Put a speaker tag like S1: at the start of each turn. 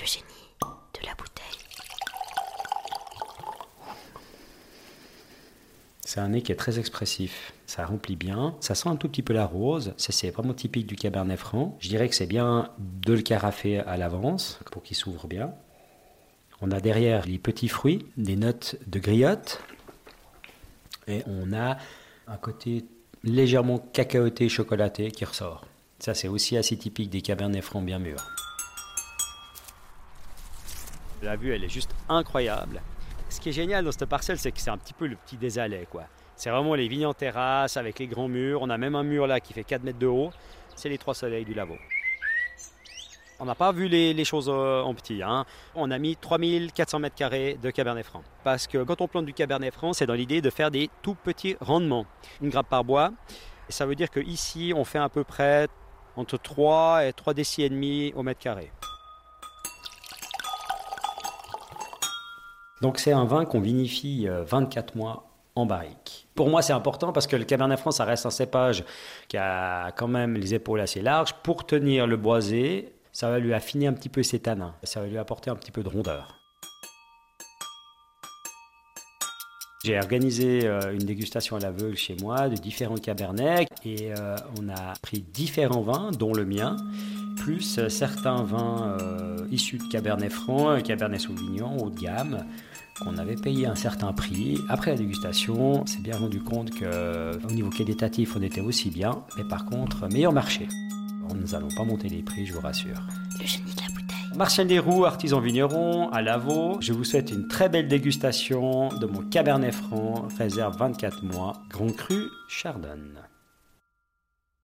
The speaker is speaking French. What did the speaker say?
S1: Le génie de la bouteille.
S2: C'est un nez qui est très expressif. Ça remplit bien. Ça sent un tout petit peu la rose. Ça, c'est vraiment typique du Cabernet Franc. Je dirais que c'est bien de le carafer à l'avance pour qu'il s'ouvre bien. On a derrière les petits fruits, des notes de griotte. Et on a un côté légèrement cacaoté, chocolaté qui ressort. Ça, c'est aussi assez typique des Cabernet Francs bien mûrs. La vue, elle est juste incroyable. Ce qui est génial dans cette parcelle, c'est que c'est un petit peu le petit désalet, quoi. C'est vraiment les vignes en terrasse avec les grands murs. On a même un mur là qui fait 4 mètres de haut. C'est les trois soleils du Lavaux. On n'a pas vu les, choses euh, en petit. Hein. On a mis 3400 mètres carrés de Cabernet Franc. Parce que quand on plante du Cabernet Franc, c'est dans l'idée de faire des tout petits rendements. Une grappe par bois. ça veut dire qu'ici, on fait à peu près entre 3 et 3 décis et demi au mètre carré. Donc c'est un vin qu'on vinifie 24 euh, mois en barrique. Pour moi, c'est important parce que le Cabernet Franc, ça reste un cépage qui a quand même les épaules assez larges. Pour tenir le boisé, ça va lui affiner un petit peu ses tanins. Ça va lui apporter un petit peu de rondeur. J'ai organisé euh, une dégustation à l'aveugle chez moi de différents cabernets et euh, on a pris différents vins, dont le mien, plus euh, certains vins issus de Cabernet Franc, Cabernet Sauvignon haut de gamme, qu'on avait payé un certain prix. Après la dégustation, on s'est bien rendu compte qu'au niveau qualitatif, on était aussi bien, mais par contre, meilleur marché. Nous n'allons pas monter les prix, je vous rassure.
S1: Le génie de la bouteille.
S2: Martial Desroux, artisan vigneron à Lavaux. Je vous souhaite une très belle dégustation de mon Cabernet Franc, réserve 24 mois, Grand Cru Chardonnay.